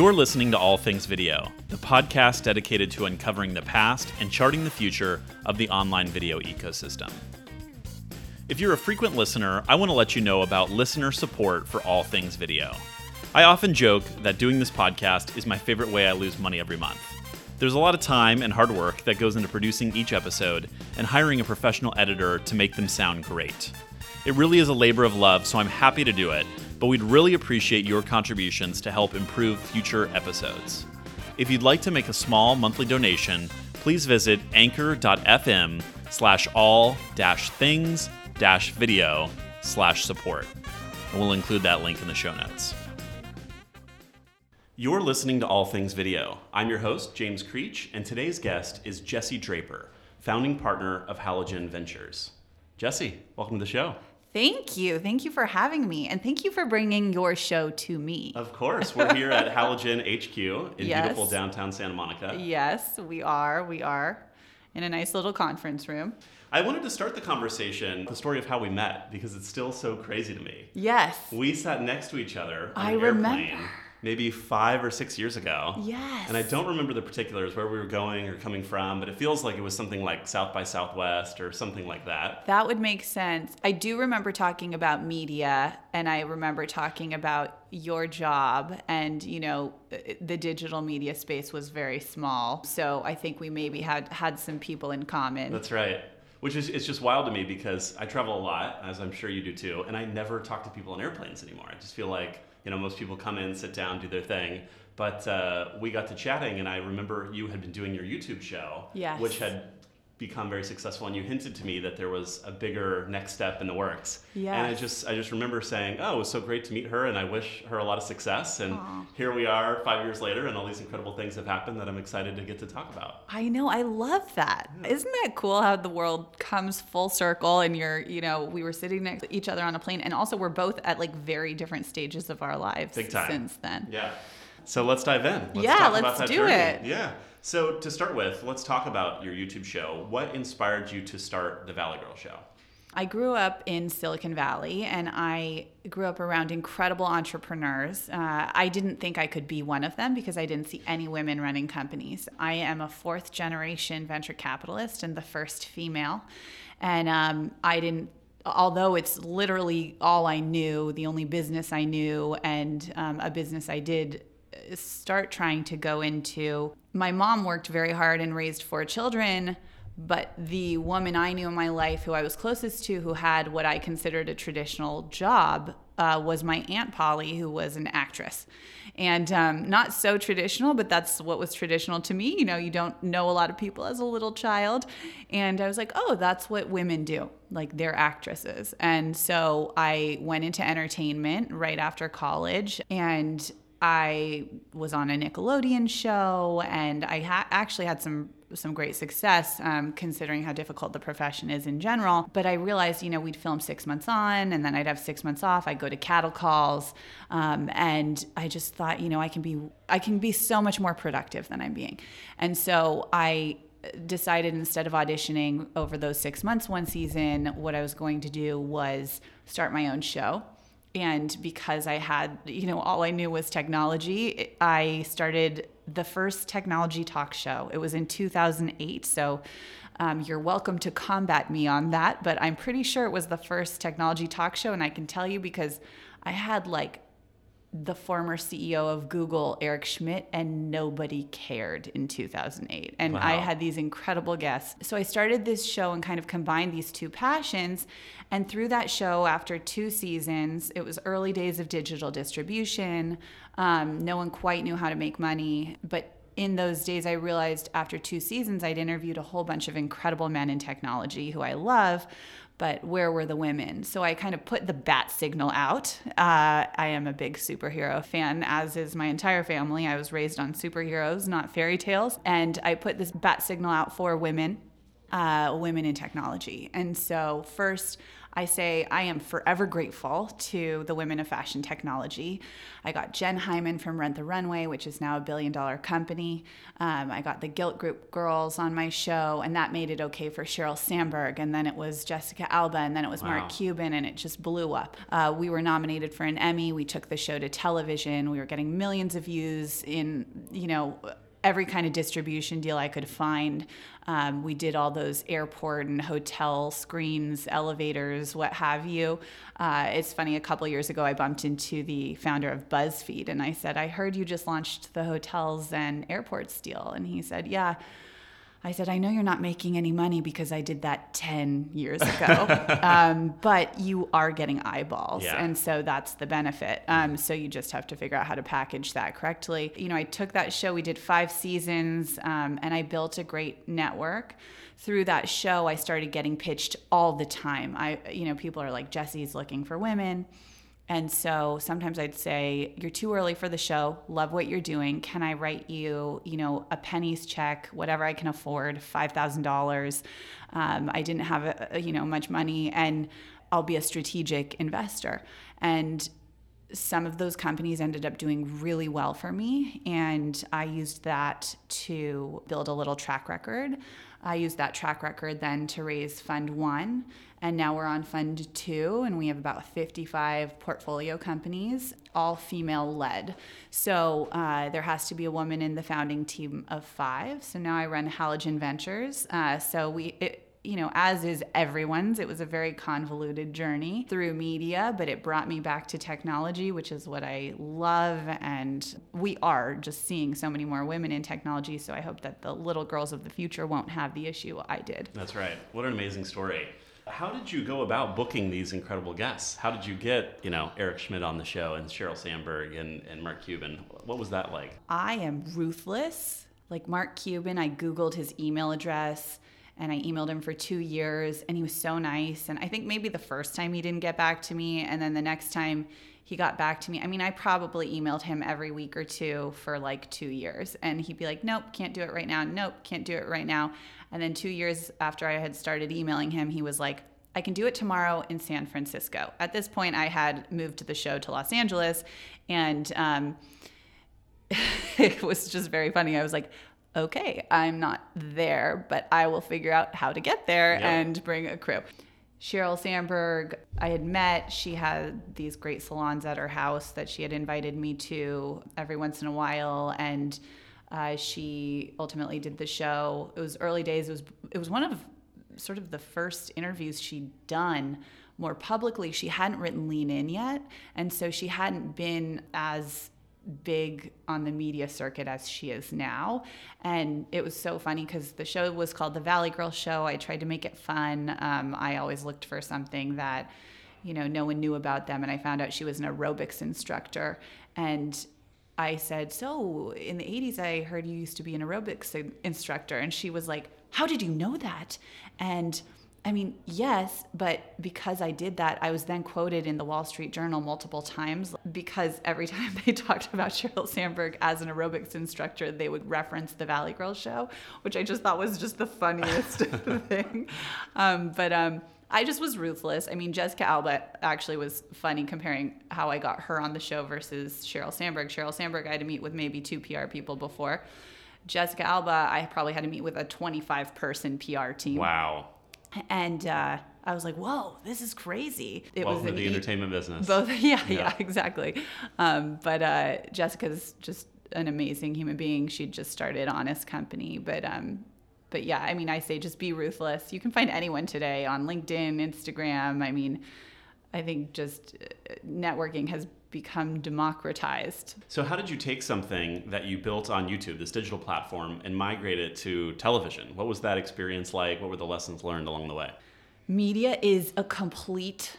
You're listening to All Things Video, the podcast dedicated to uncovering the past and charting the future of the online video ecosystem. If you're a frequent listener, I want to let you know about listener support for All Things Video. I often joke that doing this podcast is my favorite way I lose money every month. There's a lot of time and hard work that goes into producing each episode and hiring a professional editor to make them sound great. It really is a labor of love, so I'm happy to do it, but we'd really appreciate your contributions to help improve future episodes. If you'd like to make a small monthly donation, please visit anchor.fm slash all dash things dash video slash support. And we'll include that link in the show notes. You're listening to All Things Video. I'm your host, James Creech, and today's guest is Jesse Draper, founding partner of Halogen Ventures. Jesse, welcome to the show. Thank you. Thank you for having me. And thank you for bringing your show to me. Of course. We're here at Halogen HQ in Yes. beautiful downtown Santa Monica. Yes, we are. We are in a nice little conference room. I wanted to start the conversation, the story of how we met, because it's still so crazy to me. Yes. We sat next to each other on I an remember. Maybe five or six years ago. Yes. And I don't remember the particulars where we were going or coming from, but it feels like it was something like South by Southwest or something like that. That would make sense. I do remember talking about media and I remember talking about your job and you know the digital media space was very small. So I think we maybe had had some people in common. That's right. Which is it's just wild to me because I travel a lot, as I'm sure you do too, and I never talk to people on airplanes anymore. I just feel like you know most people come in, sit down, do their thing. But uh, we got to chatting, and I remember you had been doing your YouTube show, Yes. which had become very successful, and you hinted to me that there was a bigger next step in the works. And I just I just remember saying, "Oh, it was so great to meet her, and I wish her a lot of success." And Aw. here we are, five years later, and all these incredible things have happened that I'm excited to get to talk about. I know, I love that. Isn't that cool how the world comes full circle and you're, you know, we were sitting next to each other on a plane and also we're both at like very different stages of our lives Big time. since then. Yeah. So let's dive in. Let's Yeah, talk let's about that do journey. it. Yeah. So to start with, let's talk about your YouTube show. What inspired you to start the Valley Girl Show? I grew up in Silicon Valley and I grew up around incredible entrepreneurs. Uh, I didn't think I could be one of them because I didn't see any women running companies. I am a fourth generation venture capitalist and the first female. And um, I didn't, although it's literally all I knew, the only business I knew, and um, a business I did start trying to go into. My mom worked very hard and raised four children, but the woman I knew in my life who I was closest to, who had what I considered a traditional job, uh, was my Aunt Polly, who was an actress. And um, not so traditional, but that's what was traditional to me. You know, you don't know a lot of people as a little child. And I was like, oh, that's what women do. Like they're actresses. And so I went into entertainment right after college and I was on a Nickelodeon show, and I ha- actually had some some great success, um, considering how difficult the profession is in general. But I realized, you know, we'd film six months on, and then I'd have six months off. I'd go to cattle calls, um, and I just thought, you know, I can be I can be so much more productive than I'm being, and so I decided instead of auditioning over those six months one season, what I was going to do was start my own show and because I had, you know, all I knew was technology, I started the first technology talk show. It was in 2008. So um, you're welcome to combat me on that, but I'm pretty sure it was the first technology talk show. And I can tell you because I had like the former CEO of Google, Eric Schmidt, and nobody cared in 2008. And I had these incredible guests. So I started this show and kind of combined these two passions. And through that show, after two seasons, it was early days of digital distribution. Um, no one quite knew how to make money. But in those days, I realized after two seasons, I'd interviewed a whole bunch of incredible men in technology who I love but where were the women? So I kind of put the bat signal out. Uh, I am a big superhero fan, as is my entire family. I was raised on superheroes, not fairy tales. And I put this bat signal out for women. Uh, women in technology. And so, first, I say I am forever grateful to the women of fashion technology. I got Jen Hyman from Rent the Runway, which is now a billion dollar company. Um, I got the Gilt Group girls on my show, and that made it okay for Sheryl Sandberg. And then it was Jessica Alba, and then it was wow. Mark Cuban, and it just blew up. Uh, we were nominated for an Emmy. We took the show to television. We were getting millions of views in, you know, every kind of distribution deal I could find. Um, we did all those airport and hotel screens, elevators, what have you. Uh, it's funny, a couple years ago, I bumped into the founder of BuzzFeed and I said, I heard you just launched the hotels and airports deal. And he said, Yeah I said, I know you're not making any money because I did that 10 years ago, um, but you are getting eyeballs. Yeah. And so that's the benefit. Um, so you just have to figure out how to package that correctly. You know, I took that show, we did five seasons, um, and I built a great network. Through that show, I started getting pitched all the time. I, you know, people are like, Jesse's looking for women. And so sometimes I'd say, You're too early for the show. Love what you're doing. Can I write you, you know, a penny's check, whatever I can afford, $5,000? Um, I didn't have, a, you know, much money and I'll be a strategic investor. And some of those companies ended up doing really well for me. And I used that to build a little track record. I used that track record then to raise Fund One and now we're on fund two, and we have about 55 portfolio companies, all female led. So uh, there has to be a woman in the founding team of five. So now I run Halogen Ventures. Uh, so we, it, you know, as is everyone's, it was a very convoluted journey through media, but it brought me back to technology, which is what I love. And we are just seeing so many more women in technology. So I hope that the little girls of the future won't have the issue I did. That's right. What an amazing story. How did you go about booking these incredible guests? How did you get, you know, Eric Schmidt on the show and Sheryl Sandberg and, and Mark Cuban? What was that like? I am ruthless. Like Mark Cuban, I Googled his email address and I emailed him for two years and he was so nice. And I think maybe the first time he didn't get back to me, and then the next time he got back to me. I mean, I probably emailed him every week or two for like two years, and he'd be like, Nope, can't do it right now. Nope, can't do it right now. And then two years after I had started emailing him, he was like, I can do it tomorrow in San Francisco. At this point, I had moved the show to Los Angeles, and um, it was just very funny. I was like, okay, I'm not there, but I will figure out how to get there yep. and bring a crew. Sheryl Sandberg, I had met. She had these great salons at her house that she had invited me to every once in a while, and uh, she ultimately did the show. It was early days. It was it was one of sort of the first interviews she'd done more publicly. She hadn't written Lean In yet, and so she hadn't been as big on the media circuit as she is now. And it was so funny because the show was called The Valley Girl Show. I tried to make it fun. Um, I always looked for something that, you know, no one knew about them. And I found out she was an aerobics instructor. And I said, So in the 80s, I heard you used to be an aerobics instructor. And she was like, How did you know that? And I mean, yes, but because I did that, I was then quoted in the Wall Street Journal multiple times because every time they talked about Sheryl Sandberg as an aerobics instructor, they would reference the Valley Girl show, which I just thought was just the funniest thing. Um, but um, I just was ruthless. I mean, Jessica Alba actually was funny comparing how I got her on the show versus Sheryl Sandberg. Sheryl Sandberg, I had to meet with maybe two PR people before. Jessica Alba, I probably had to meet with a 25 person PR team. Wow. And uh, I was like, whoa, this is crazy. It Welcome was to the e- entertainment business. Both, yeah, yeah, yeah exactly. Um, but uh, Jessica's just an amazing human being. She just started Honest Company, but um, but yeah, I mean, I say just be ruthless. You can find anyone today on LinkedIn, Instagram. I mean, I think just uh, networking has become democratized. So, how did you take something that you built on YouTube, this digital platform, and migrate it to television? What was that experience like? What were the lessons learned along the way? Media is a complete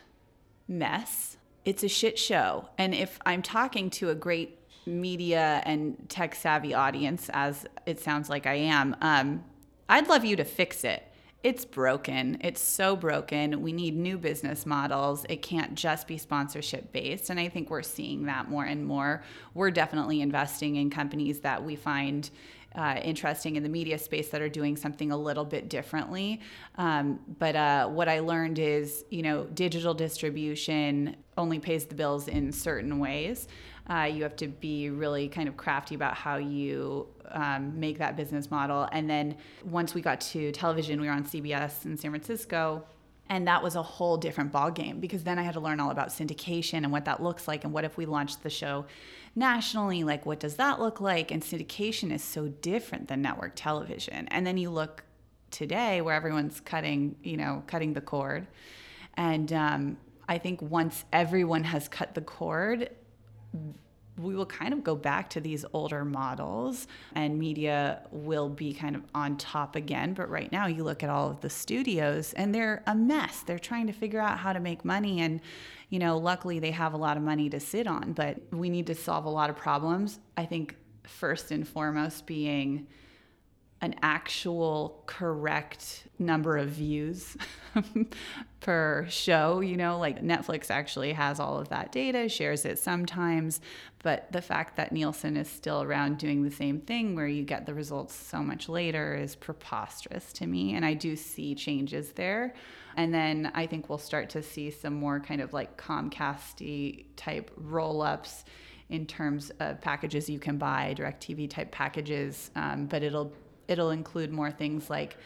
mess. It's a shit show. And if I'm talking to a great media and tech savvy audience, as it sounds like I am, um, I'd love you to fix it it's broken. It's so broken. We need new business models. It can't just be sponsorship based. And I think we're seeing that more and more. We're definitely investing in companies that we find uh, interesting in the media space that are doing something a little bit differently. Um, but uh, what I learned is, you know, digital distribution only pays the bills in certain ways. Uh, you have to be really kind of crafty about how you um, make that business model. And then once we got to television, we were on CBS in San Francisco and that was a whole different ball game because then I had to learn all about syndication and what that looks like and what if we launched the show nationally like what does that look like? And syndication is so different than network television. And then you look today where everyone's cutting you know cutting the cord. And um, I think once everyone has cut the cord we will kind of go back to these older models and media will be kind of on top again. But right now, you look at all of the studios and they're a mess. They're trying to figure out how to make money. And, you know, luckily they have a lot of money to sit on, but we need to solve a lot of problems. I think first and foremost being an actual correct number of views per show. You know, like Netflix actually has all of that data, shares it sometimes, but the fact that Nielsen is still around doing the same thing where you get the results so much later is preposterous to me. And I do see changes there. And then I think we'll start to see some more kind of like Comcasty type roll ups in terms of packages you can buy, DirecTV type packages, um, but it'll it'll include more things like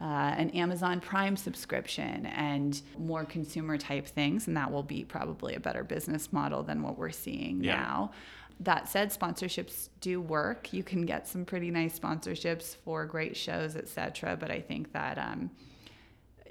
uh, an Amazon Prime subscription and more consumer type things, and that will be probably a better business model than what we're seeing yeah. now. That said, sponsorships do work. You can get some pretty nice sponsorships for great shows, etc. But I think that um,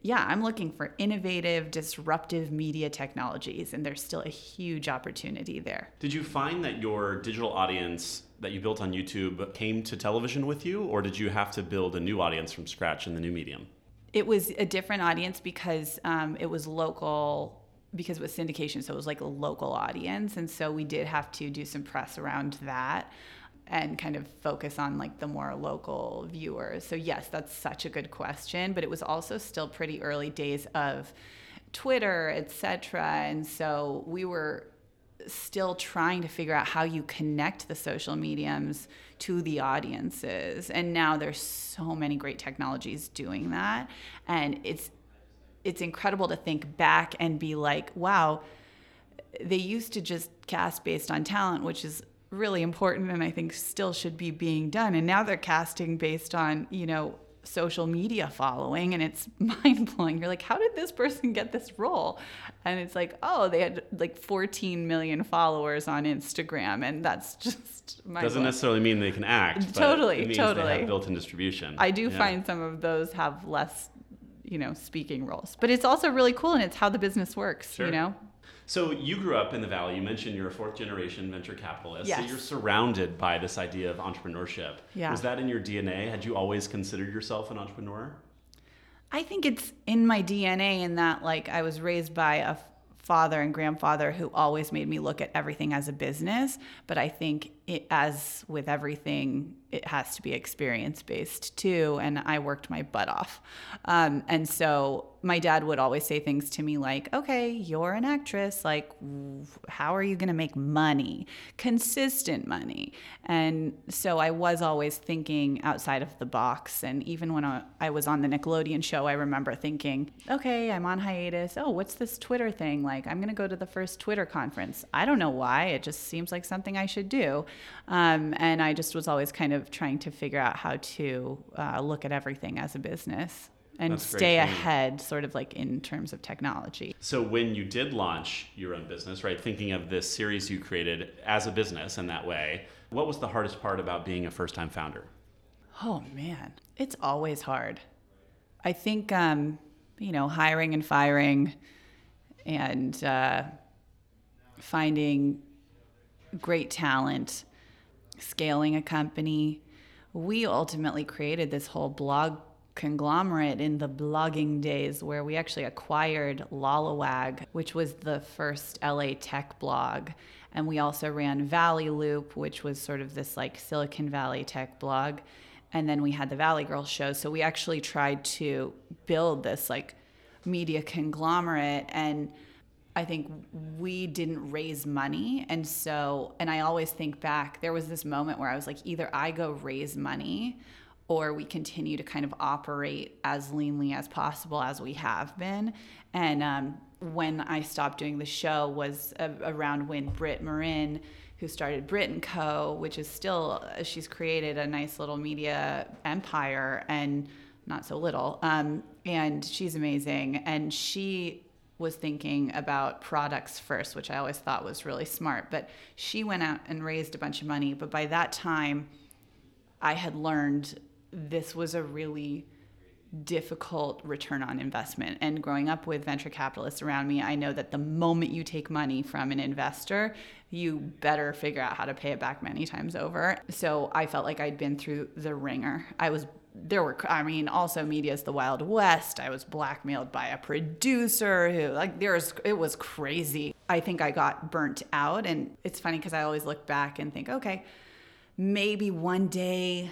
yeah, I'm looking for innovative, disruptive media technologies, and there's still a huge opportunity there. Did you find that your digital audience that you built on YouTube came to television with you, or did you have to build a new audience from scratch in the new medium? It was a different audience because um, it was local because it was syndication, so it was like a local audience, and so we did have to do some press around that and kind of focus on like the more local viewers. So yes, that's such a good question, but it was also still pretty early days of Twitter, etc. And so we were still trying to figure out how you connect the social mediums to the audiences. And now there's so many great technologies doing that. And it's it's incredible to think back and be like, wow, they used to just cast based on talent, which is really important and I think still should be being done. And now they're casting based on, you know, social media following and it's mind blowing. You're like, how did this person get this role? And it's like, oh, they had like 14 million followers on Instagram, and that's just doesn't necessarily mean they can act. totally, totally. built-in distribution. I do yeah. find some of those have less, you know, speaking roles, but it's also really cool, and it's how the business works. Sure. You know. So you grew up in the Valley. You mentioned you're a fourth generation venture capitalist. Yes. So you're surrounded by this idea of entrepreneurship. Yeah. Was that in your DNA? Had you always considered yourself an entrepreneur? I think it's in my DNA in that like I was raised by a father and grandfather who always made me look at everything as a business, but I think it, as with everything it has to be experience based too. And I worked my butt off. Um, and so my dad would always say things to me like, okay, you're an actress. Like, how are you going to make money? Consistent money. And so I was always thinking outside of the box. And even when I was on the Nickelodeon show, I remember thinking, okay, I'm on hiatus. Oh, what's this Twitter thing? Like, I'm going to go to the first Twitter conference. I don't know why. It just seems like something I should do. Um, and I just was always kind of trying to figure out how to uh, look at everything as a business and That's stay ahead, sort of like in terms of technology. So, when you did launch your own business, right, thinking of this series you created as a business in that way, what was the hardest part about being a first time founder? Oh, man, it's always hard. I think, um, you know, hiring and firing and uh, finding great talent scaling a company. We ultimately created this whole blog conglomerate in the blogging days where we actually acquired LALAwag, which was the first LA tech blog. And we also ran Valley Loop, which was sort of this like Silicon Valley tech blog. And then we had the Valley Girls show. So we actually tried to build this like media conglomerate and I think we didn't raise money. And so, and I always think back, there was this moment where I was like, either I go raise money or we continue to kind of operate as leanly as possible as we have been. And um, when I stopped doing the show was a, around when Brit Morin, who started Brit and Co., which is still, she's created a nice little media empire and not so little. Um, and she's amazing. And she was thinking about products first, which I always thought was really smart. But she went out and raised a bunch of money. But by that time, I had learned this was a really difficult return on investment. And growing up with venture capitalists around me, I know that the moment you take money from an investor, you better figure out how to pay it back many times over. So I felt like I'd been through the ringer. I was there were i mean also media is the wild west i was blackmailed by a producer who like there was it was crazy i think i got burnt out and it's funny because i always look back and think okay maybe one day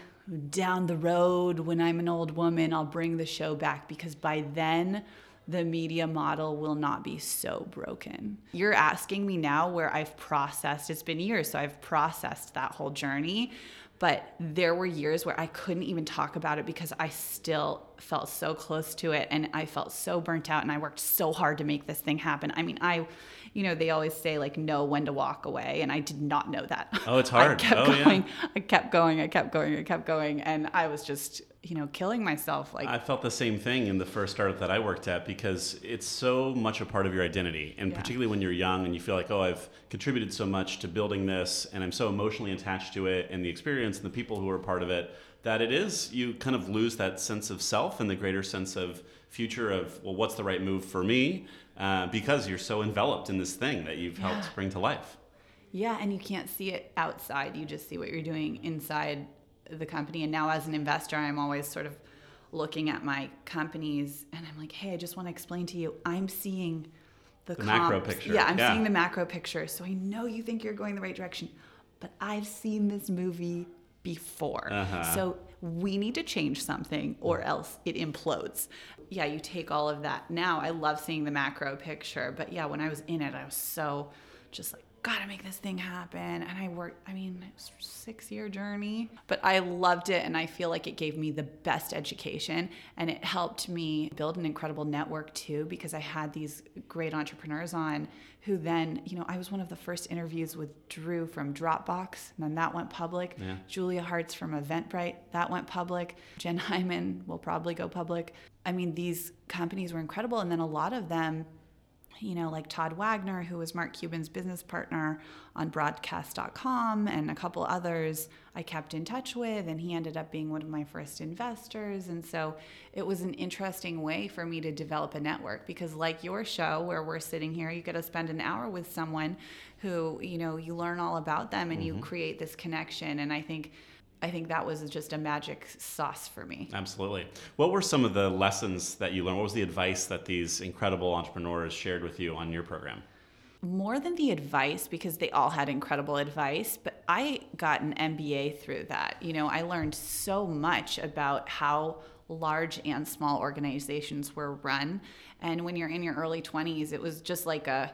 down the road when I'm an old woman, I'll bring the show back because by then the media model will not be so broken. You're asking me now where I've processed, it's been years, so I've processed that whole journey. But there were years where I couldn't even talk about it because I still felt so close to it and I felt so burnt out and I worked so hard to make this thing happen. I mean, I you know, they always say like know when to walk away, and I did not know that. Oh, it's hard. I kept oh, going. Yeah. I kept going. I kept going. I kept going, and I was just you know killing myself. Like I felt the same thing in the first startup that I worked at because it's so much a part of your identity, and yeah. particularly when you're young and you feel like, oh, I've contributed so much to building this, and I'm so emotionally attached to it, and the experience and the people who are part of it that it is you kind of lose that sense of self and the greater sense of future of well what's the right move for me uh, because you're so enveloped in this thing that you've yeah. helped bring to life. Yeah, and you can't see it outside. You just see what you're doing inside the company. And now, as an investor, I'm always sort of looking at my companies and I'm like, hey, I just want to explain to you, I'm seeing the, the macro picture. Yeah, I'm yeah. seeing the macro picture. So I know you think you're going the right direction, but I've seen this movie before. Uh-huh. So we need to change something or mm. else it implodes. Yeah, you take all of that. Now I love seeing the macro picture, but yeah, when I was in it, I was so just like gotta make this thing happen. And I worked, I mean, it was a six year journey, but I loved it. And I feel like it gave me the best education and it helped me build an incredible network too, because I had these great entrepreneurs on who then, you know, I was one of the first interviews with Drew from Dropbox, and then that went public. Yeah. Julia Hartz from Eventbrite, that went public. Jen Hyman will probably go public. I mean, these companies were incredible. And then a lot of them, you know, like Todd Wagner, who was Mark Cuban's business partner on broadcast.com, and a couple others I kept in touch with, and he ended up being one of my first investors. And so it was an interesting way for me to develop a network because, like your show, where we're sitting here, you get to spend an hour with someone who, you know, you learn all about them and mm-hmm. you create this connection. And I think I think that was just a magic sauce for me. Absolutely. What were some of the lessons that you learned? What was the advice that these incredible entrepreneurs shared with you on your program? More than the advice, because they all had incredible advice, but I got an MBA through that. You know, I learned so much about how large and small organizations were run. And when you're in your early 20s, it was just like a,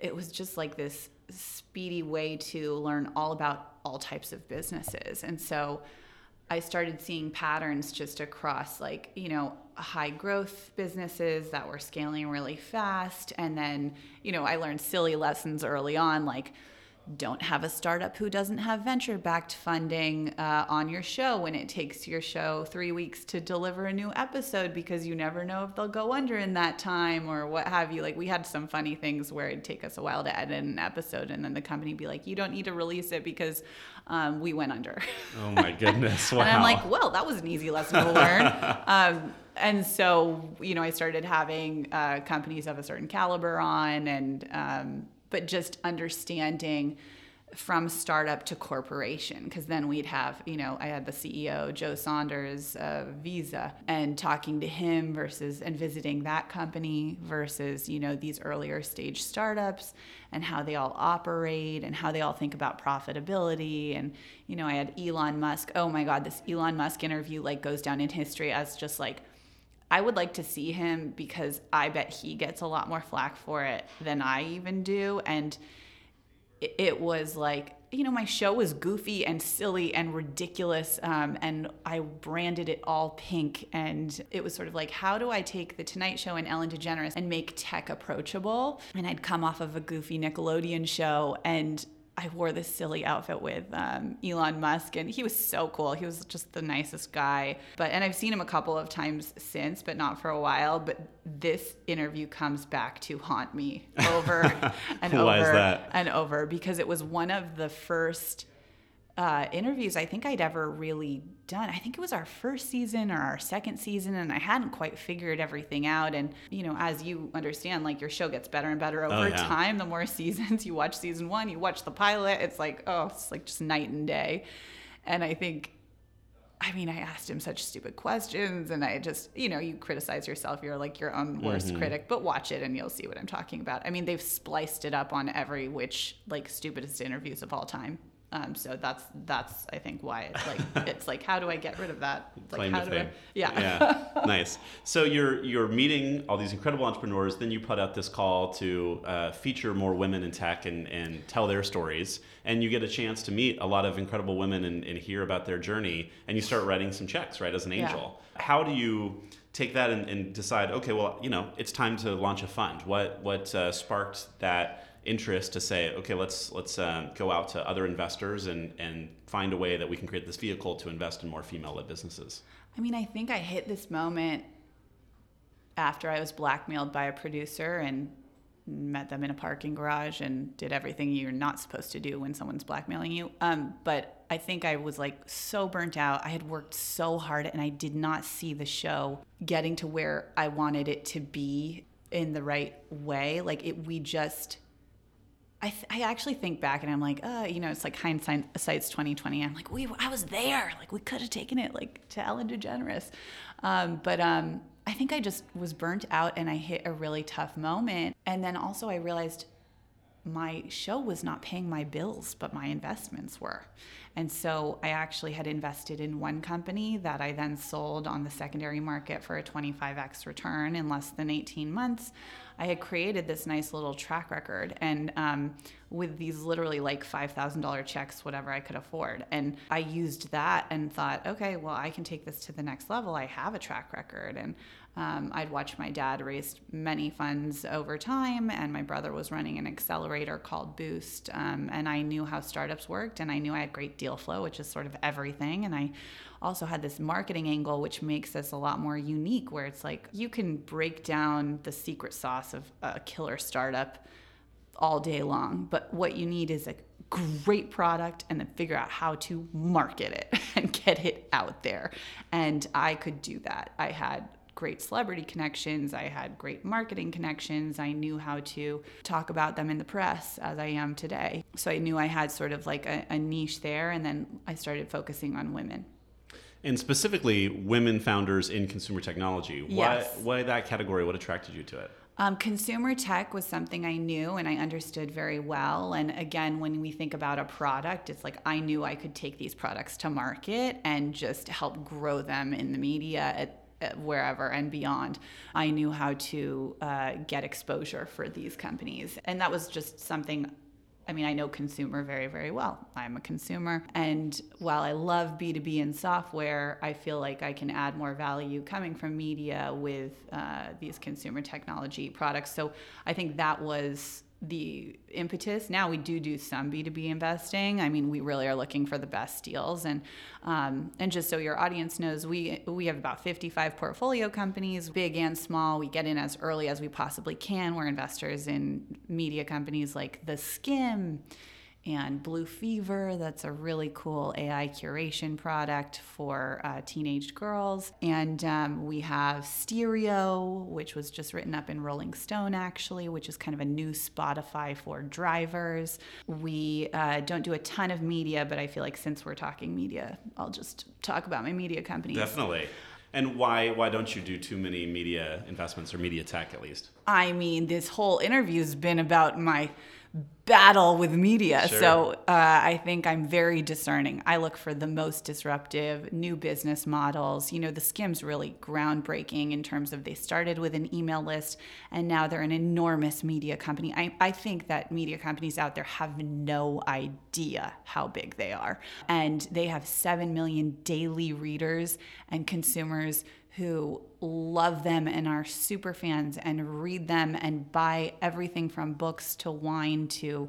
it was just like this speedy way to learn all about all types of businesses. And so I started seeing patterns just across like, you know, high growth businesses that were scaling really fast. And then, you know, I learned silly lessons early on like, don't have a startup who doesn't have venture backed funding uh, on your show when it takes your show three weeks to deliver a new episode because you never know if they'll go under in that time or what have you. Like, we had some funny things where it'd take us a while to edit an episode, and then the company be like, you don't need to release it because um, we went under. Oh my goodness. Wow. and I'm like, well, that was an easy lesson to learn. um, and so, you know, I started having uh, companies of a certain caliber on and, um, but just understanding from startup to corporation because then we'd have you know i had the ceo joe saunders visa and talking to him versus and visiting that company versus you know these earlier stage startups and how they all operate and how they all think about profitability. And you know i had elon musk oh my god this elon musk interview like goes down in history as just like I would like to see him because I bet he gets a lot more flack for it than I even do. And it, was like, you know, my show was goofy and silly and ridiculous. Um, and I branded it all pink. And it was sort of like, how do I take The Tonight Show and Ellen DeGeneres and make tech approachable? And I'd come off of a goofy Nickelodeon show and I wore this silly outfit with um, Elon Musk, and he was so cool. He was just the nicest guy. But and I've seen him a couple of times since, but not for a while. But this interview comes back to haunt me over and over and over because it was one of the first uh, interviews I think I'd ever really done. I think it was our first season or our second season, and I hadn't quite figured everything out. And, you know, as you understand, like your show gets better and better over oh, yeah. time. The more seasons you watch season one, you watch the pilot, it's like, oh, it's like just night and day. And I think I mean, I asked him such stupid questions, and I just, you know, you criticize yourself. You're like your own worst mm-hmm. critic, but watch it and you'll see what I'm talking about. I mean, they've spliced it up on every which, like, stupidest interviews of all time. Um, so that's that's I think why it's like it's like how do I get rid of that? Claim like how do I, yeah. yeah. nice. So you're you're meeting all these incredible entrepreneurs. Then you put out this call to uh, feature more women in tech and and tell their stories. And you get a chance to meet a lot of incredible women and, and hear about their journey. And you start writing some checks, right, as an angel. Yeah. How do you take that and, and, decide? Okay, well, you know, it's time to launch a fund. What what uh, sparked that? Interest to say, okay, let's let's um, go out to other investors and and find a way that we can create this vehicle to invest in more female-led businesses? I mean, I think I hit this moment after I was blackmailed by a producer and met them in a parking garage and did everything you're not supposed to do when someone's blackmailing you. Um, but I think I was like so burnt out. I had worked so hard and I did not see the show getting to where I wanted it to be in the right way. Like it, we just I, th- I actually think back and I'm like, uh, you know, it's like hindsight's 2020. I'm like, we, I was there. Like we could have taken it like to Ellen DeGeneres. Um, but um, I think I just was burnt out and I hit a really tough moment. And then also I realized my show was not paying my bills, but my investments were. And so I actually had invested in one company that I then sold on the secondary market for a 25x return in less than 18 months. I had created this nice little track record and um, with these literally like $5,000 checks, whatever I could afford. And I used that and thought, okay, well, I can take this to the next level. I have a track record. And um, I'd watched my dad raise many funds over time, and my brother was running an accelerator called Boost. Um, and I knew how startups worked, and I knew I had great deal flow, which is sort of everything. And I also had this marketing angle, which makes us a lot more unique, where it's like you can break down the secret sauce of a killer startup all day long. But what you need is a great product and then figure out how to market it and get it out there. And I could do that. I had great celebrity connections. I had great marketing connections. I knew how to talk about them in the press as I am today. So I knew I had sort of like a, a niche there. And then I started focusing on women and specifically women founders in consumer technology. Yes. Why, why that category? What attracted you to it? Um, consumer tech was something I knew and I understood very well. And again, when we think about a product, it's like I knew I could take these products to market and just help grow them in the media at wherever and beyond. I knew how to uh, get exposure for these companies. And that was just something I mean, I know consumer very, very well. I'm a consumer. And while I love B2B and software, I feel like I can add more value coming from media with uh, these consumer technology products. So I think that was the impetus. Now we do do some B2B investing. I mean, we really are looking for the best deals. And um, and just so your audience knows, we we have about 55 portfolio companies, big and small. We get in as early as we possibly can. We're investors in media companies like The Skimm and Blue Fever. That's a really cool AI curation product for uh, teenage girls. And um, we have Stereo, which was just written up in Rolling Stone, actually, which is kind of a new Spotify for drivers. We uh, don't do a ton of media, but I feel like since we're talking media, I'll just talk about my media company. Definitely. And why why don't you do too many media investments or media tech at least? I mean, this whole interview has been about my battle with media. Sure. So uh, I think I'm very discerning. I look for the most disruptive new business models. You know, the Skimm's really groundbreaking in terms of they started with an email list and now they're an enormous media company. I, I think that media companies out there have no idea how big they are. And they have 7 million daily readers and consumers who love them and are super fans and read them and buy everything from books to wine to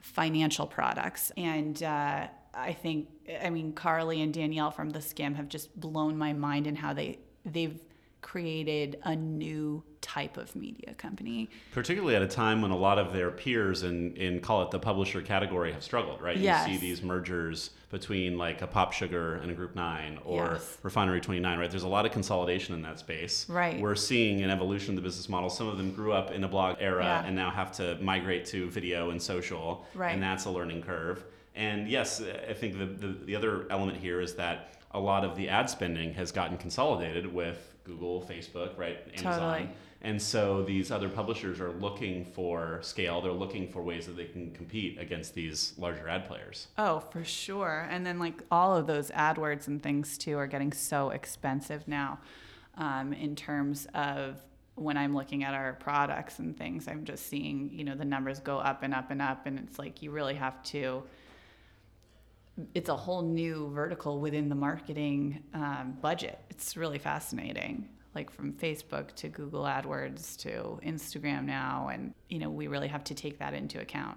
financial products. And uh, I think, I mean, Carly and Danielle from The Skimm have just blown my mind in how they they've created a new type of media company. Particularly at a time when a lot of their peers in, in call it the publisher category have struggled, right? Yes. You see these mergers between like a Pop Sugar and a Group Nine or Yes. Refinery 29, right? There's a lot of consolidation in that space. Right. We're seeing an evolution of the business model. Some of them grew up in a blog era Yeah. and now have to migrate to video and social. Right. And that's a learning curve. And yes, I think the, the, the other element here is that a lot of the ad spending has gotten consolidated with Google, Facebook, right? Amazon. Totally. And so these other publishers are looking for scale. They're looking for ways that they can compete against these larger ad players. Oh, for sure. And then like all of those AdWords and things too are getting so expensive now um, in terms of when I'm looking at our products and things, I'm just seeing, you know, the numbers go up and up and up. And it's like you really have to, it's a whole new vertical within the marketing um, budget. It's really fascinating. Like from Facebook to Google AdWords to Instagram now. And, you know, we really have to take that into account.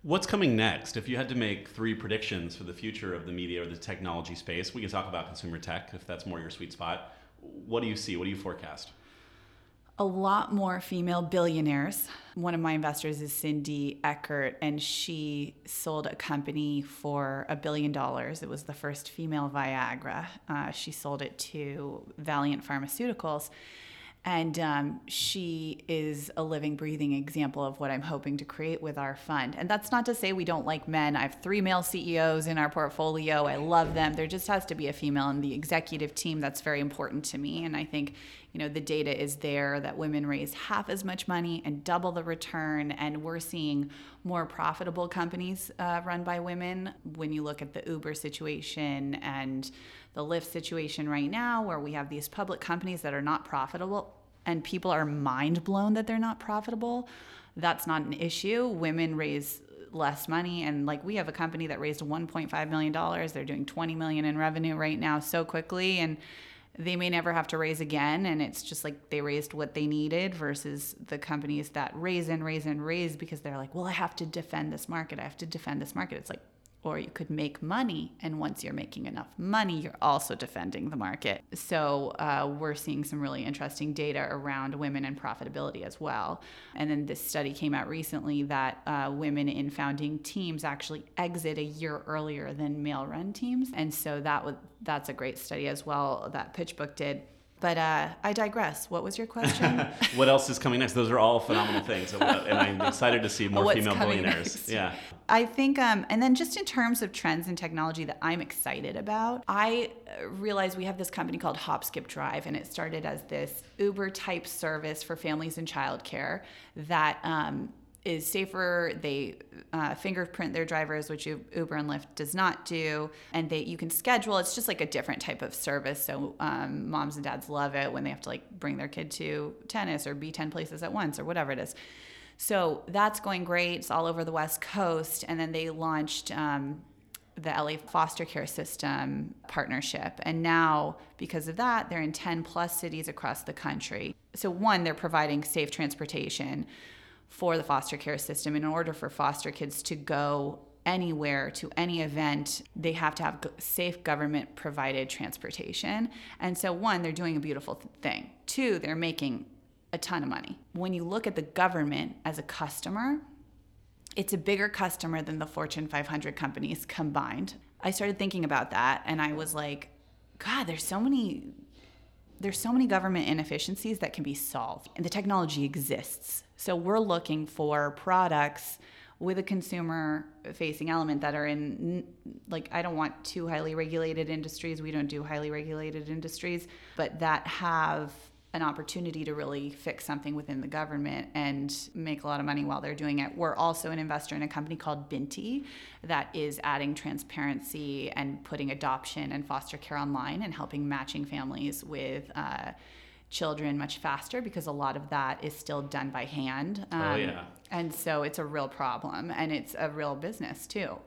What's coming next? If you had to make three predictions for the future of the media or the technology space, we can talk about consumer tech if that's more your sweet spot. What do you see? What do you forecast? A lot more female billionaires. One of my investors is Cindy Eckert, and she sold a company for a billion dollars. It was the first female Viagra. Uh, she sold it to Valeant Pharmaceuticals. And um, she is a living, breathing example of what I'm hoping to create with our fund. And that's not to say we don't like men. I have three male CEOs in our portfolio. I love them. There just has to be a female in the executive team. That's very important to me. And I think, you know, the data is there that women raise half as much money and double the return. And we're seeing more profitable companies uh, run by women. When you look at the Uber situation and the Lyft situation right now, where we have these public companies that are not profitable and people are mind blown that they're not profitable, that's not an issue. Women raise less money and like we have a company that raised 1.5 million dollars they're doing 20 million in revenue right now so quickly and they may never have to raise again and it's just like they raised what they needed versus the companies that raise and raise and raise because they're like well i have to defend this market. I have to defend this market. It's like or you could make money and once you're making enough money you're also defending the market. So uh, we're seeing some really interesting data around women and profitability as well. And then this study came out recently that uh, women in founding teams actually exit a year earlier than male run teams. And so that was that's a great study as well that pitchbook did but uh, I digress. What was your question? what else is coming next? Those are all phenomenal things, and I'm excited to see more What's female billionaires. next? Yeah. I think, um, and then just in terms of trends in technology that I'm excited about, I realize we have this company called Hop Skip Drive, and it started as this Uber type service for families in childcare that um, is safer. They uh, fingerprint their drivers, which Uber and Lyft does not do, and they you can schedule. It's just like a different type of service. So um, moms and dads love it when they have to like bring their kid to tennis or be ten places at once or whatever it is. So that's going great. It's all over the West Coast, and then they launched. Um, the LA foster care system partnership. And now, because of that, they're in 10 plus cities across the country. So, one, they're providing safe transportation for the foster care system. In order for foster kids to go anywhere to any event, they have to have safe government provided transportation. And so, one, they're doing a beautiful th- thing. Two, they're making a ton of money. When you look at the government as a customer, it's a bigger customer than the Fortune 500 companies combined. I started thinking about that and I was like, God, there's so many there's so many government inefficiencies that can be solved and the technology exists. So we're looking for products with a consumer facing element that are in like I don't want too highly regulated industries. We don't do highly regulated industries, but that have an opportunity to really fix something within the government and make a lot of money while they're doing it. We're also an investor in a company called Binti that is adding transparency and putting adoption and foster care online and helping matching families with. Uh, children much faster because a lot of that is still done by hand. Um, oh, yeah. And so it's a real problem and it's a real business too.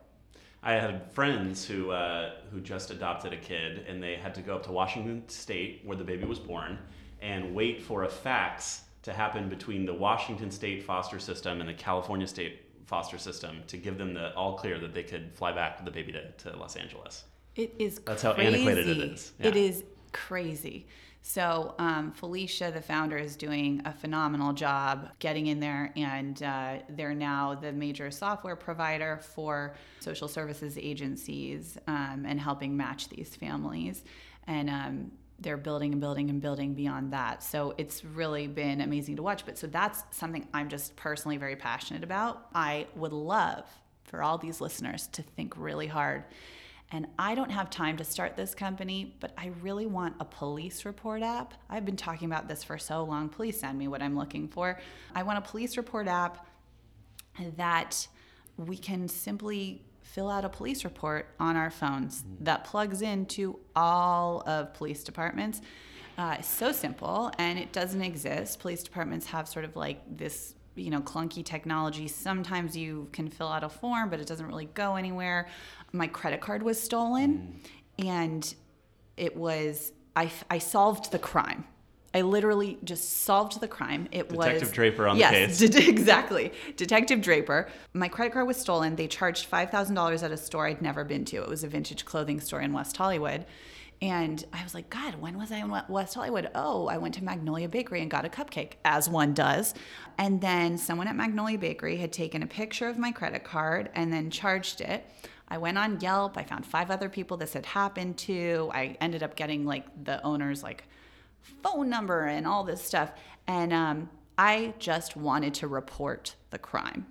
I had friends who uh, who just adopted a kid, and they had to go up to Washington State, where the baby was born, and wait for a fax to happen between the Washington State foster system and the California State foster system to give them the all clear that they could fly back with the baby to, to Los Angeles. It is. That's crazy. how antiquated it is. Yeah. It is crazy. So um, Felicia, the founder, is doing a phenomenal job getting in there, and uh, they're now the major software provider for social services agencies um, and helping match these families. And um, they're building and building and building beyond that. So it's really been amazing to watch. But so that's something I'm just personally very passionate about. I would love for all these listeners to think really hard and I don't have time to start this company, but I really want a police report app. I've been talking about this for so long. Please send me what I'm looking for. I want a police report app that we can simply fill out a police report on our phones mm-hmm. that plugs into all of police departments. Uh, so simple and it doesn't exist. Police departments have sort of like this you know clunky technology sometimes you can fill out a form but it doesn't really go anywhere my credit card was stolen mm. and it was I, I solved the crime I literally just solved the crime. It Detective was Detective Draper on yes, the case. Yes, exactly. Detective Draper. My credit card was stolen. They charged five thousand dollars at a store I'd never been to. It was a vintage clothing store in West Hollywood. And I was like, God, when was I in West Hollywood? Oh, I went to Magnolia Bakery and got a cupcake, as one does. And then someone at Magnolia Bakery had taken a picture of my credit card and then charged it. I went on Yelp. I found five other people this had happened to. I ended up getting like the owner's like phone number and all this stuff. And um, I just wanted to report the crime.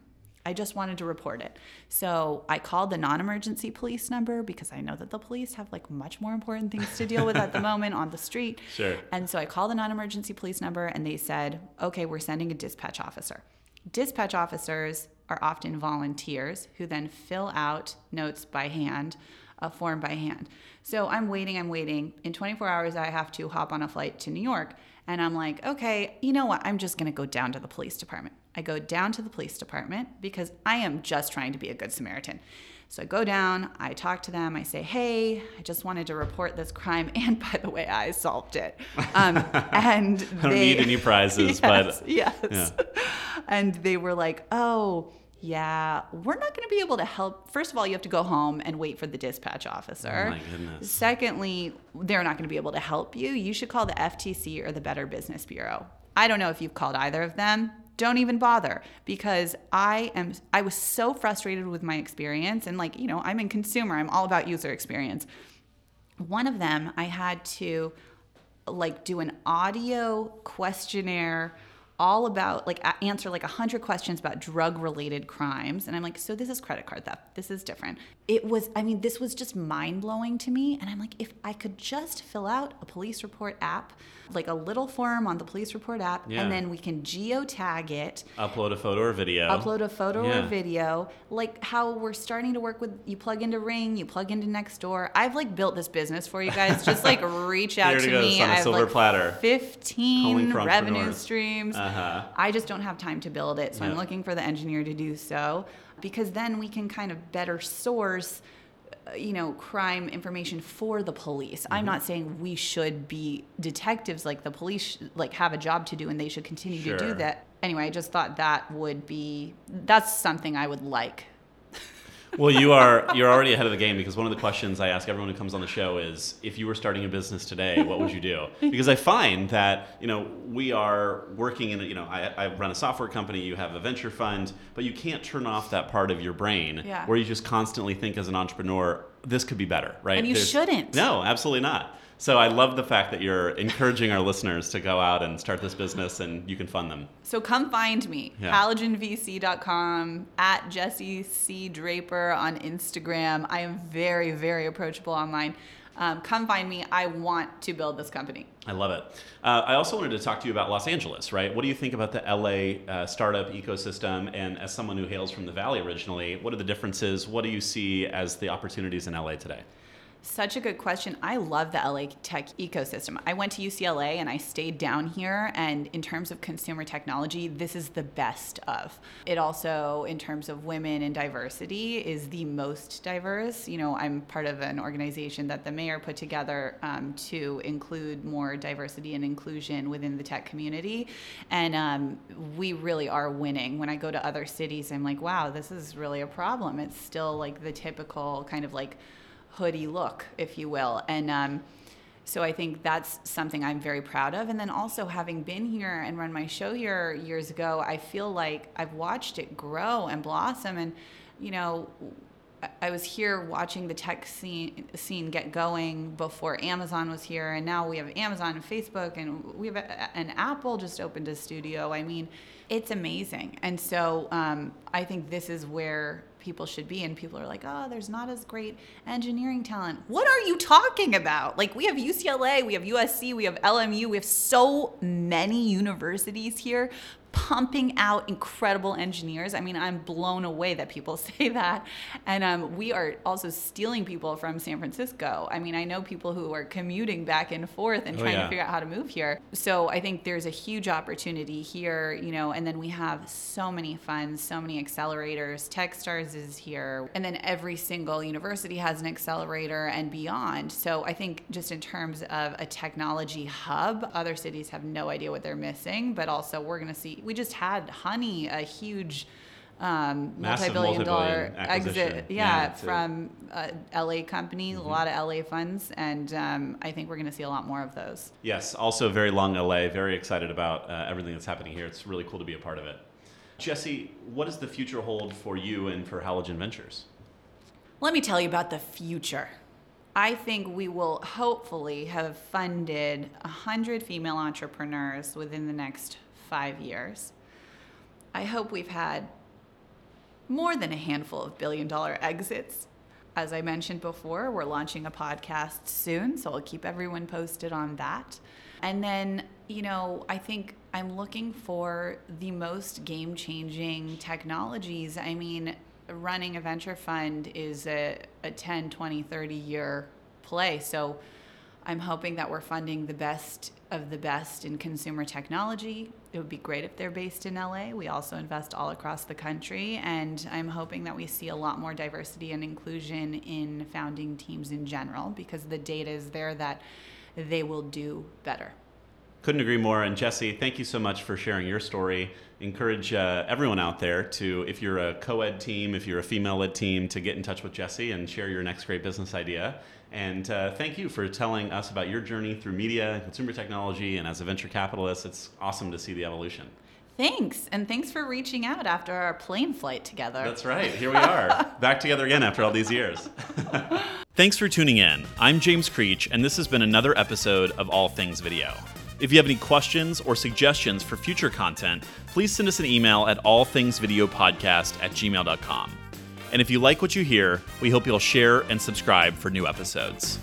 I just wanted to report it. So I called the non emergency police number because I know that the police have like much more important things to deal with at the moment on the street. Sure. And so I called the non emergency police number and they said, okay, we're sending a dispatch officer. Dispatch officers are often volunteers who then fill out notes by hand, a form by hand. So I'm waiting, I'm waiting. In 24 hours, I have to hop on a flight to New York. And I'm like, okay, you know what? I'm just going to go down to the police department. I go down to the police department because I am just trying to be a good Samaritan. So I go down, I talk to them, I say, hey, I just wanted to report this crime. And by the way, I solved it. Um, and I don't they, need any prizes, yes, but. Yes. Yeah. And they were like, oh, yeah, we're not going to be able to help. First of all, you have to go home and wait for the dispatch officer. Oh my goodness. Secondly, they're not going to be able to help you. You should call the FTC or the Better Business Bureau. I don't know if you've called either of them don't even bother because I am I was so frustrated with my experience and like, you know, I'm in consumer, I'm all about user experience. One of them I had to like do an audio questionnaire all about like answer like 100 questions about drug related crimes. And i'm like so this is credit card theft. This is different. It was i mean this was just mind blowing to me. And i'm like if i could just fill out a police report app like a little form on the police report app, yeah. and then we can geotag it. Upload a photo or video. Upload a photo yeah. or video. Like how we're starting to work with you plug into Ring, you plug into Nextdoor. I've like built this business for you guys. Just like reach out to me. I have like platter. 15 revenue streams. Uh-huh. I just don't have time to build it. So yep. I'm looking for the engineer to do so because then we can kind of better source you know crime information for the police mm-hmm. i'm not saying we should be detectives like the police like have a job to do and they should continue sure. to do that anyway i just thought that would be that's something i would like well, you are you're already ahead of the game because one of the questions I ask everyone who comes on the show is if you were starting a business today, what would you do? Because I find that you know we are working in a, you know I, I run a software company, you have a venture fund, but you can't turn off that part of your brain yeah. where you just constantly think as an entrepreneur, this could be better, right? And you There's, shouldn't. No, absolutely not. So I love the fact that you're encouraging our listeners to go out and start this business and you can fund them. So come find me. Yeah. HalogenVC.com, at Jesse C. Draper on Instagram. I am very, very approachable online. um, come find me. I want to build this company. I love it. Uh, I also wanted to talk to you about Los Angeles, right? What do you think about the LA uh, startup ecosystem? And as someone who hails from the Valley originally, what are the differences? What do you see as the opportunities in LA today? Such a good question. I love the LA tech ecosystem. I went to UCLA and I stayed down here. And in terms of consumer technology, this is the best of. It also, in terms of women and diversity, is the most diverse. You know, I'm part of an organization that the mayor put together um, to include more diversity and inclusion within the tech community. And um, we really are winning. When I go to other cities, I'm like, wow, this is really a problem. It's still like the typical kind of like, hoodie look, if you will. And um, so I think that's something I'm very proud of. And then also having been here and run my show here years ago, I feel like I've watched it grow and blossom. And, you know, I was here watching the tech scene, scene get going before Amazon was here, and now we have Amazon and Facebook, and we have a, an Apple just opened a studio. I mean, it's amazing, and so um, I think this is where people should be and people are like oh there's not as great engineering talent. What are you talking about? Like we have ucla we have usc we have lmu we have so many universities here pumping out incredible engineers. I mean, I'm blown away that people say that. And um, we are also stealing people from San Francisco. I mean, I know people who are commuting back and forth and oh, trying yeah. to figure out how to move here. So I think there's a huge opportunity here, you know, and then we have so many funds, so many accelerators. Techstars is here. And then every single university has an accelerator and beyond. So I think just in terms of a technology hub, other cities have no idea what they're missing, but also we're going to see we just had Honey, a huge um, multi-billion dollar exit, yeah, yeah from a LA company, mm-hmm. a lot of LA funds, and um, I think we're going to see a lot more of those. Yes, also very long LA. Very excited about uh, everything that's happening here. It's really cool to be a part of it. Jesse, what does the future hold for you and for Halogen Ventures? Let me tell you about the future. I think we will hopefully have funded 100 female entrepreneurs within the next five years. I hope we've had more than a handful of billion dollar exits. As I mentioned before, we're launching a podcast soon, so I'll keep everyone posted on that. And then, you know, I think I'm looking for the most game changing technologies. I mean, running a venture fund is a, a 10, 20, 30 year play. So I'm hoping that we're funding the best of the best in consumer technology. It would be great if they're based in LA. We also invest all across the country, and I'm hoping that we see a lot more diversity and inclusion in founding teams in general because the data is there that they will do better. Couldn't agree more. And Jesse, thank you so much for sharing your story. Encourage uh, everyone out there to, if you're a co ed team, if you're a female led team, to get in touch with Jesse and share your next great business idea. And uh, thank you for telling us about your journey through media and consumer technology. And as a venture capitalist, it's awesome to see the evolution. Thanks. And thanks for reaching out after our plane flight together. That's right. Here we are, back together again after all these years. thanks for tuning in. I'm James Creech, and this has been another episode of All Things Video. If you have any questions or suggestions for future content, please send us an email at allthingsvideopodcast at gmail.com. And if you like what you hear, we hope you'll share and subscribe for new episodes.